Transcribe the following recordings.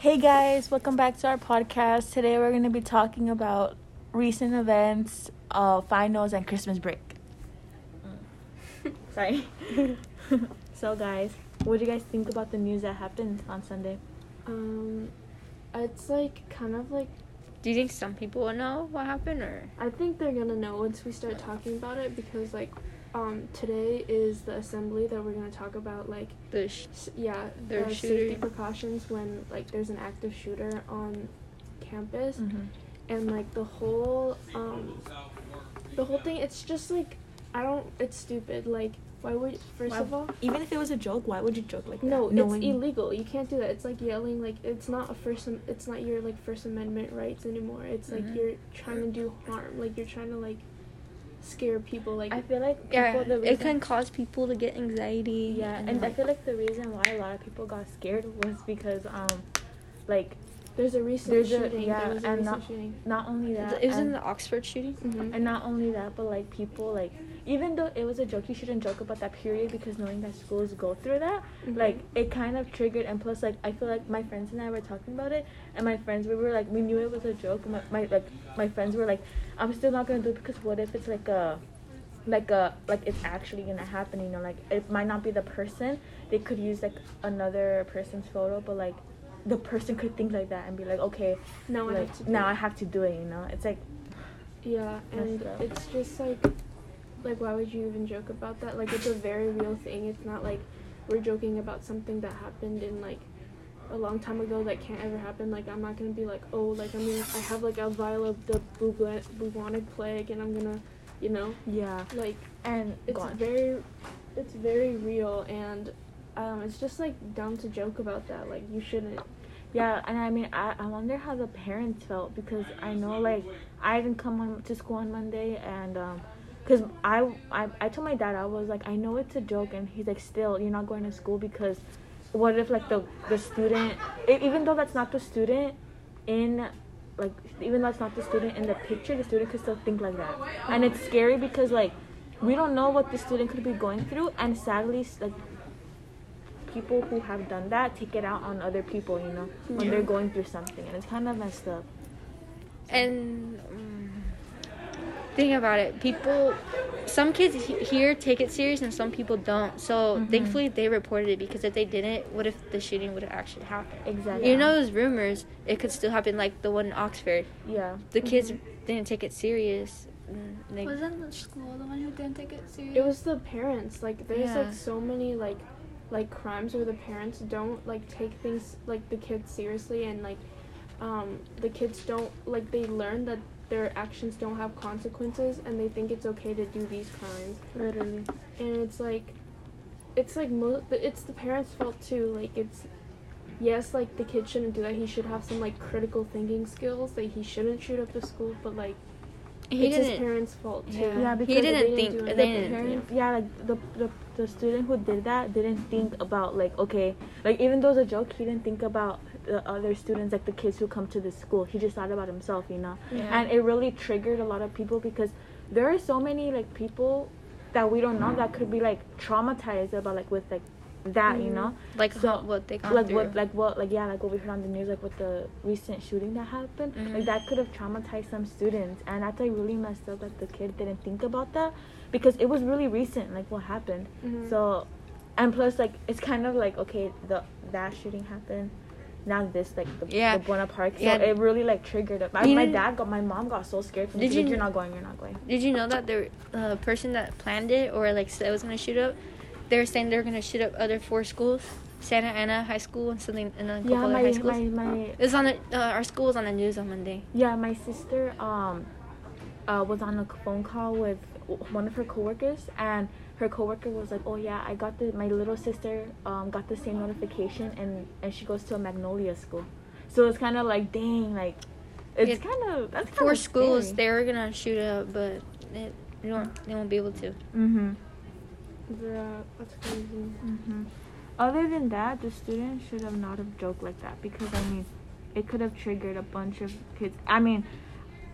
Hey guys, welcome back to our podcast. Today we're going to be talking about recent events, uh, finals, and Christmas break. Sorry. so, guys, what do you guys think about the news that happened on Sunday? Um, it's like kind of like Do you think some people will know what happened, or I think they're gonna know once we start talking about it because like, um, today is the assembly that we're gonna talk about like the sh- s- yeah Their uh, safety precautions when like there's an active shooter on campus Mm-hmm. and like the whole um the whole thing it's just like I don't it's stupid like why would first Why- of all Even if it was a joke, why would you joke like that? No, Knowing- it's illegal. You can't do that. It's like yelling. Like it's not a first. It's not your like First Amendment rights anymore. It's like Mhm. you're trying to do harm. Like you're trying to like scare people. Like I feel like yeah, people, it can cause people to get anxiety. Yeah, and I feel like the reason why a lot of people got scared was because, um, like, there's a recent There's a- shooting. yeah, a and recent not- shooting. not only that, it was in the Oxford shooting. Mm-hmm. And not only that, but like people like even though it was a joke, you shouldn't joke about that period because knowing that schools go through that, Mm-hmm. like it kind of triggered. And plus, like I feel like my friends and I were talking about it, and my friends we were like we knew it was a joke. My, my like my friends were like, I'm still not gonna do it because what if it's like a like a like it's actually gonna happen you know like it might not be the person they could use like another person's photo but like the person could think like that and be like okay now I have to. do now it. i have to do it you know it's like Yeah, and it's just like, like why would you even joke about that? Like it's a very real thing. It's not like we're joking about something that happened in like a long time ago that can't ever happen. Like I'm not gonna be like, oh, like I'm gonna, I have like a vial of the bubon- bubonic plague, and I'm gonna, you know, yeah like and it's go on. very, it's very real, and um, it's just like dumb to joke about that. Like you shouldn't. Yeah, and I mean, I, I wonder how the parents felt because I know, like, I didn't come on to school on Monday, and um, cause I, I I told my dad I was like, I know it's a joke, and he's like, still, you're not going to school because, what if like the the student, even though that's not the student, in, like, even though it's not the student in the picture, the student could still think like that, and it's scary because like, we don't know what the student could be going through, and sadly, like people who have done that take it out on other people, you know, when Yeah. they're going through something, and it's kind of messed up. And um, think about it, people. Some kids he- here take it serious, and some people don't. So Mhm. thankfully, they reported it because if they didn't, what if the shooting would have actually happened? Exactly. You know, those rumors, it could still happen, like the one in Oxford. Yeah. The kids didn't take it serious. They, Wasn't the school the one who didn't take it serious? It was the parents. Like there's Yeah. like so many like like crimes where the parents don't like take things like the kids seriously and like um the kids don't like they learn that their actions don't have consequences and they think it's okay to do these crimes Literally. and it's like it's like mo- it's the parents fault too like it's yes like the kid shouldn't do that he should have some like critical thinking skills like he shouldn't shoot up the school but like he it's his didn't. parents fault too Yeah, Yeah, he because didn't they think. didn't do They. The didn't. parents, yeah, like the, the the student who did that didn't think about like okay, like even though it's a joke, he didn't think about the other students, like the kids who come to the school. He just thought about himself, you know. Yeah. and it really triggered a lot of people because there are so many like people that we don't know that could be like traumatized about like with like that, you Mhm. know. like So, how, what they like through. what like what like yeah like what we heard on the news like with the recent shooting that happened Mhm. like that could have traumatized some students and that's like really messed up that the kid didn't think about that because it was really recent like what happened Mhm. so and plus like it's kind of like okay the that shooting happened now this like the, Yeah. the Buena Park so Yeah. it really like triggered it my, my dad got my mom got so scared from Did She's like, you- you're not going you're not going Did you know that the uh, person that planned it or like said it was gonna shoot up, they were saying they were gonna shoot up other four schools, Santa Ana High School and something and a couple yeah my, high schools. my my it was on the uh, our school was on the news on Monday. Yeah, my sister um uh was on a phone call with one of her coworkers and her coworker was like, "Oh yeah, I got the my little sister um got the same notification and and she goes to a Magnolia school." So it's kind of like, dang, like it's Yeah, kind of that's Four kinda schools they're gonna shoot up, but it, they won't they won't be able to. Mhm. Yeah, that's crazy. Mhm. Other than that, the student should have not have joked like that because I mean, it could have triggered a bunch of kids. I mean,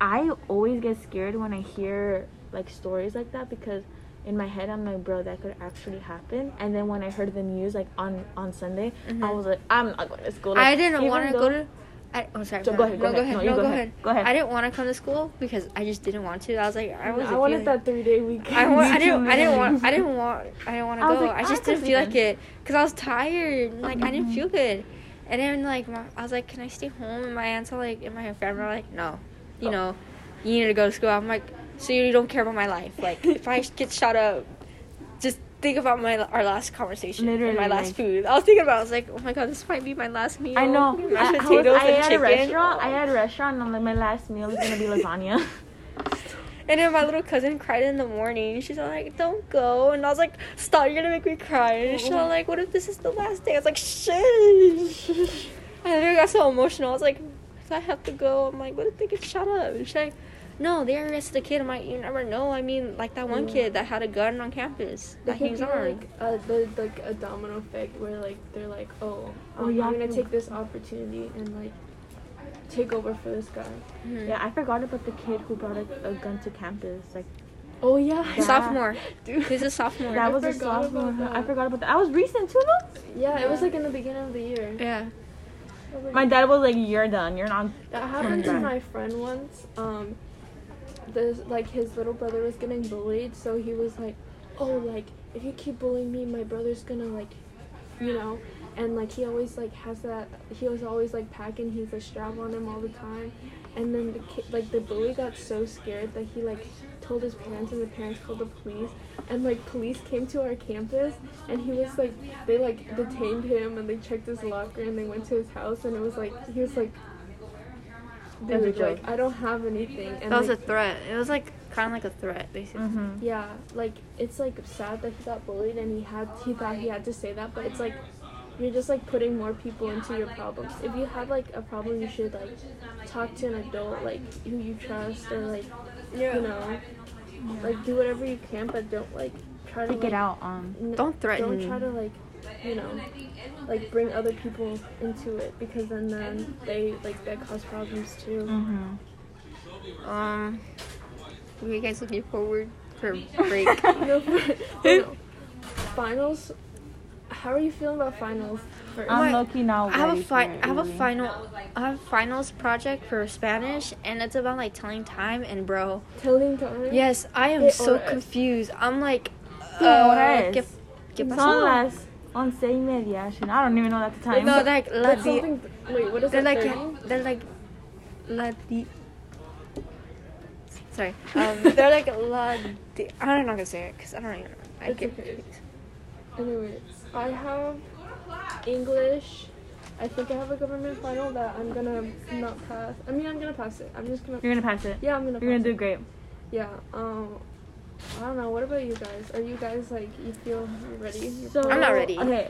I always get scared when I hear like stories like that because in my head, I'm like, bro, that could actually happen. And then when I heard the news, like on on Sunday, I Mhm. was like, I'm not going to school. Like, I didn't want to go to. I, oh, sorry. So no, go ahead, go no, ahead. No, you no, go go ahead. ahead. Go ahead. I didn't want to come to school because I just didn't want to. I was like, I was. I wanted that three day weekend. I, want, I didn't. I didn't want. I didn't want. I didn't want to I go. like, I I just could didn't feel like it because I was tired. Like I didn't Mhm. feel good, and then like my, I was like, can I stay home? And my aunts are like, and my family are like, no, you Oh. know, you need to go to school. I'm like, so you don't care about my life? Like if I get shot up, just think about my our last conversation, and Literally, my last like- food. I was thinking about. I was like, oh my god, this might be my last meal. I know. Mashed I, I, was, potatoes I and had a chicken. restaurant. I oh. had a restaurant, and like, my last meal is gonna be lasagna. And then my little cousin cried in the morning. She's like, "Don't go," and I was like, "Stop! You're gonna make me cry." And she's all like, "What if this is the last day?" I was like, "Shh." I literally got so emotional. I was like, "If I have to go," I'm like, "What if they get shot up?" And she's like, "No, they arrested the kid." I'm like, "You never know." I mean, like that one Yeah. kid that had a gun on campus There that could he was be armed. like uh, the like a domino effect where like they're like, oh, Oh, um, yeah, I'm gonna take this opportunity and like take over for this guy. Mhm. yeah, I forgot about the kid who brought a, a gun to campus. Like Oh yeah, Yeah. Sophomore. Dude. He's a sophomore. that was a sophomore. I forgot about that. I was recent too, though. Yeah, it was like in the beginning of the year. yeah. I was like, My dad was like, "You're done. You're not." That happened to my friend once. Um, there's like his little brother was getting bullied, so he was like, "Oh, like if you keep bullying me, my brother's gonna like, you know." And like he always like has that. He was always like packing his a strap on him all the time. And then the kid, like the bully got so scared that he like told his parents, and the parents called the police. And like police came to our campus, and he was like, they like detained him, and they checked his locker, and they went to his house, and it was like he was like As a like joke. I don't have anything. And That was a threat. It was like kind of like a threat, basically. Mm-hmm. yeah, like it's like sad that he got bullied and he had he thought he had to say that, but it's like you're just like putting more people into your problems. If you have like a problem, you should like talk to an adult like who you trust or like you know like do whatever you can, but don't like try to Take like, it out on. n- Don't threaten. Don't try to like you know like bring other people into it because then then they like that cause problems too. Mm-hmm. Um, are you guys looking forward for break? no, no. Finals. How are you feeling about finals? For, I'm my- low key now. I have a ready fi- I have a final I have finals project for Spanish and it's about like telling time and bro. telling time. Yes, I am Eh, so confused. I'm like ¿Qué uh, hora es? ¿qué, qué Son pasó? Las once y media. Shit, I don't even know at the time. No, like la That's di- something. Wait, what is they're that? like 30? they're like la di- Sorry. Um, they're like la di- I'm not gonna say it because I don't even know. I It's get okay. Anyways, I have English. I think I have a government final that I'm gonna not pass. I mean, I'm gonna pass it. I'm just gonna. You're gonna pass it. Yeah, I'm gonna. You're gonna pass do it. great. Yeah. Um. I don't know. What about you guys? Are you guys like you feel ready? So I'm not ready. Okay,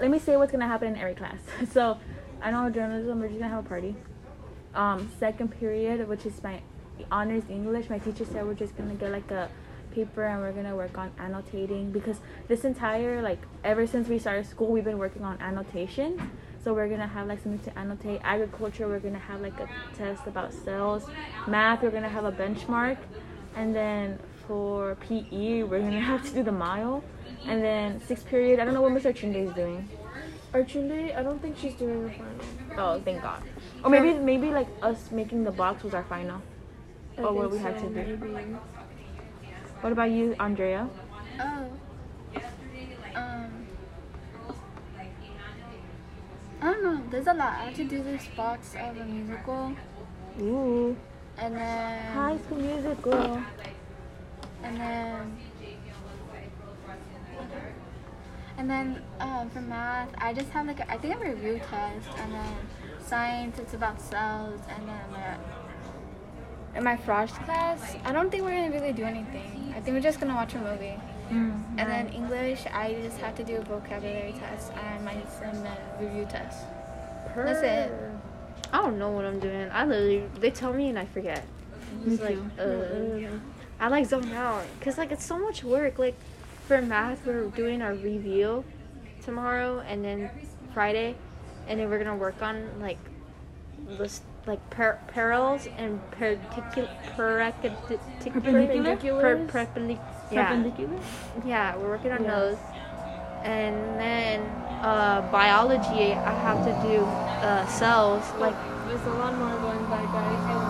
let me say what's gonna happen in every class. So, I know journalism. We're just gonna have a party. Um, second period, which is my honors English. My teacher said we're just gonna get like a paper and we're gonna work on annotating because this entire like ever since we started school, we've been working on annotation. So we're gonna have like something to annotate. Agriculture, we're gonna have like a test about cells. Math, we're gonna have a benchmark, and then for PE, we're gonna have to do the mile. And then sixth period, I don't know what Mr. Chinde is doing. Archunde, I don't think she's doing the final. Oh, thank God. Or maybe maybe like us making the box was our final. I Oh, what we had so, to do. Maybe. What about you, Andrea? Oh. Yesterday, um. I don't know. There's a lot. I have to do this box of a musical, Ooh, and then High School Musical. And then and then um, for math, I just have like a, I think a review test, and then science, it's about cells, and then uh, in my Frost class, I don't think we're gonna really do anything. I think we're just gonna watch a movie. Mm, And then English, I just have to do a vocabulary test and my and then review test. That's it. I don't know what I'm doing. I literally they tell me and I forget. Me It's like too. uh, I like zone out because like it's so much work. Like for math, we're doing our review tomorrow and then Friday, and then we're gonna work on like this like per- parallels and perpendicular Perpendicular? perpendicular yeah Perpendicular? yeah we're working on Yeah. those and then uh, biology I have to do uh, cells like There's a lot more going by, guys.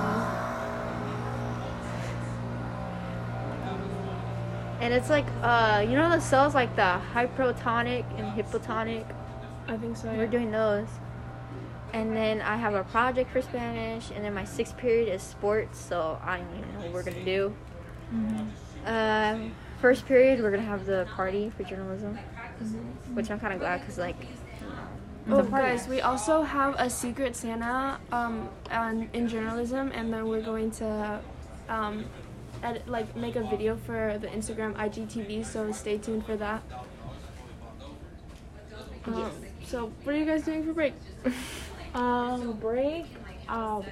And it's like uh, you know the cells like the hypertonic and hypotonic I think so. We're doing those. And then I have a project for Spanish, and then my sixth period is sports, so I don't even know what we're gonna do. Um, first period, we're gonna have the party for journalism, which I'm kind of glad because, like, Oh, guys, we also have a secret Santa um, on, in journalism, and then we're going to um, edit, like make a video for the Instagram IGTV. So stay tuned for that. Um, so, what are you guys doing for break? Um, break. Um,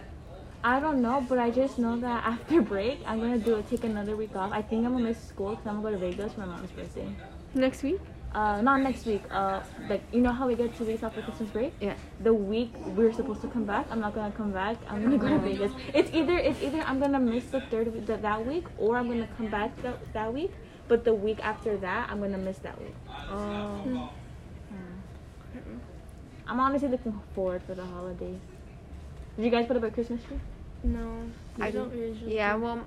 I don't know, but I just know that after break, I'm gonna do take another week off. I think I'm gonna miss school because I'm gonna go to Vegas for my mom's birthday. next week. Uh, not next week. Uh, like you know how we get two weeks off for Christmas break. Yeah. The week we're supposed to come back, I'm not gonna come back. I'm gonna go to Vegas. It's either it's either I'm gonna miss the third week that, that week, or I'm gonna come back that, that week. But the week after that, I'm gonna miss that week. Oh. I'm honestly looking forward for the holidays. Did you guys put up a Christmas tree? No, I I don't usually. Yeah, well,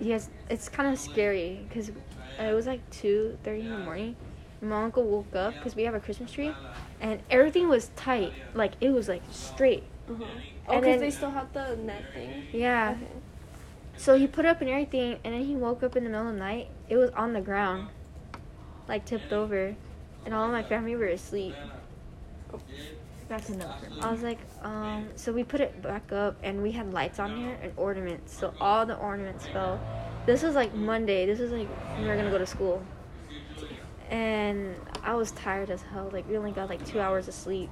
yes, it's kind of scary because it was like two thirty in the morning. My uncle woke up because we have a Christmas tree, and everything was tight. Like it was like straight. Uh-huh. Oh, because they still have the net thing. Yeah. Okay. So he put up and everything, and then he woke up in the middle of the night. It was on the ground, like tipped over, and all of my family were asleep. That's enough for me. I was like, um, so we put it back up, and we had lights on here and ornaments. So all the ornaments fell. This was like Monday. This was like when we were gonna go to school, and I was tired as hell. Like we only got like two hours of sleep,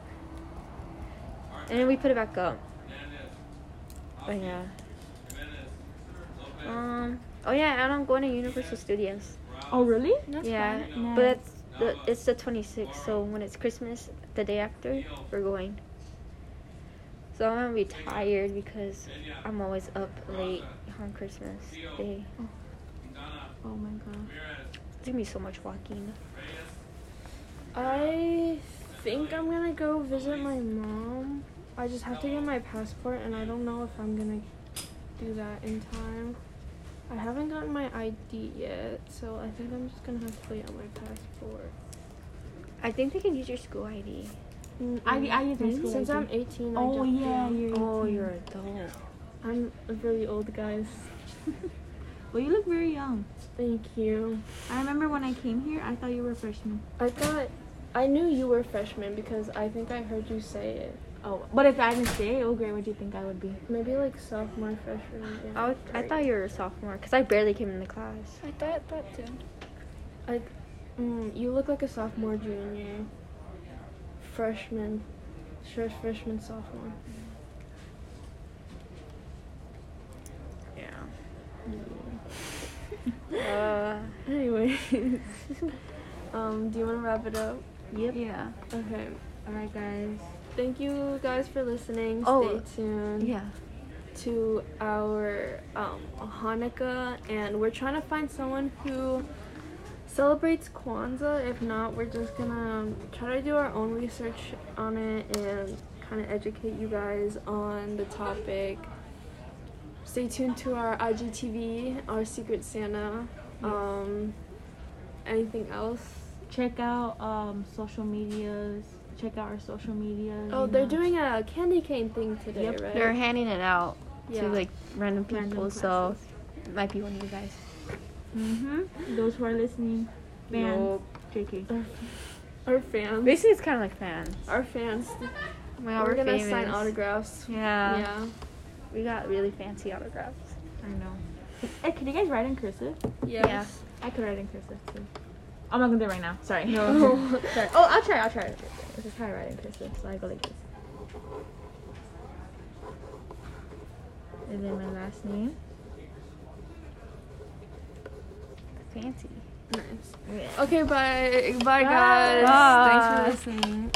and then we put it back up. But yeah. Um. Oh yeah, and I'm going to Universal Studios. Oh really? yeah, fun. but it's the it's the 26th. So when it's Christmas, the day after, we're going. So I'm gonna be tired because I'm always up late on Christmas Day. Oh my god. It's gonna so much walking. I think I'm gonna go visit my mom. I just have to get my passport, and I don't know if I'm gonna do that in time. I haven't gotten my ID yet, so I think I'm just gonna have to wait on my passport. I think they can use your school ID. Mm, I I use my school Since ID. I'm 18. I Oh don't- yeah, oh, you're. Oh, 18. you're adult. I'm a really old, guys. Well, you look very young. Thank you. I remember when I came here, I thought you were a freshman. I thought I knew you were a freshman because I think I heard you say it. Oh, but if I didn't say it, what grade would you think I would be? Maybe like sophomore, freshman. yeah. I, would, I thought you were a sophomore because I barely came in the class. I thought that too. Like, mm, you look like a sophomore, junior, freshman, fresh freshman, sophomore. Yeah. uh, Anyway, um, do you want to wrap it up? yep. Yeah. Okay. All right, guys. Thank you guys for listening. Oh, Stay tuned Yeah. to our um, Hanukkah, and we're trying to find someone who celebrates Kwanzaa. If not, we're just gonna try to do our own research on it and kind of educate you guys on the topic. Stay tuned to our IGTV, our Secret Santa. Um, anything else? Check out um social medias. Check out our social medias. Oh, they're know. doing a candy cane thing today, Yep. right? They're handing it out Yeah. to like random people, Random so it might be one of you guys. Mm-hmm. Those who are listening, fans. Nope. JK. Our fans. Basically, it's kind of like fans. Our fans. Wow, we're, we're, gonna famous. sign autographs. Yeah. yeah. We got really fancy autographs. I know. Hey, can you guys write in cursive? Yes. I could write in cursive too. I'm not gonna do it right now. Sorry. No. Oh, Sorry. Oh, I'll try. I'll try. Let's just try writing cursive. So I go like this. And then my last name. Fancy. nice. Okay, bye. Bye, Bye. guys. Bye. Thanks for listening.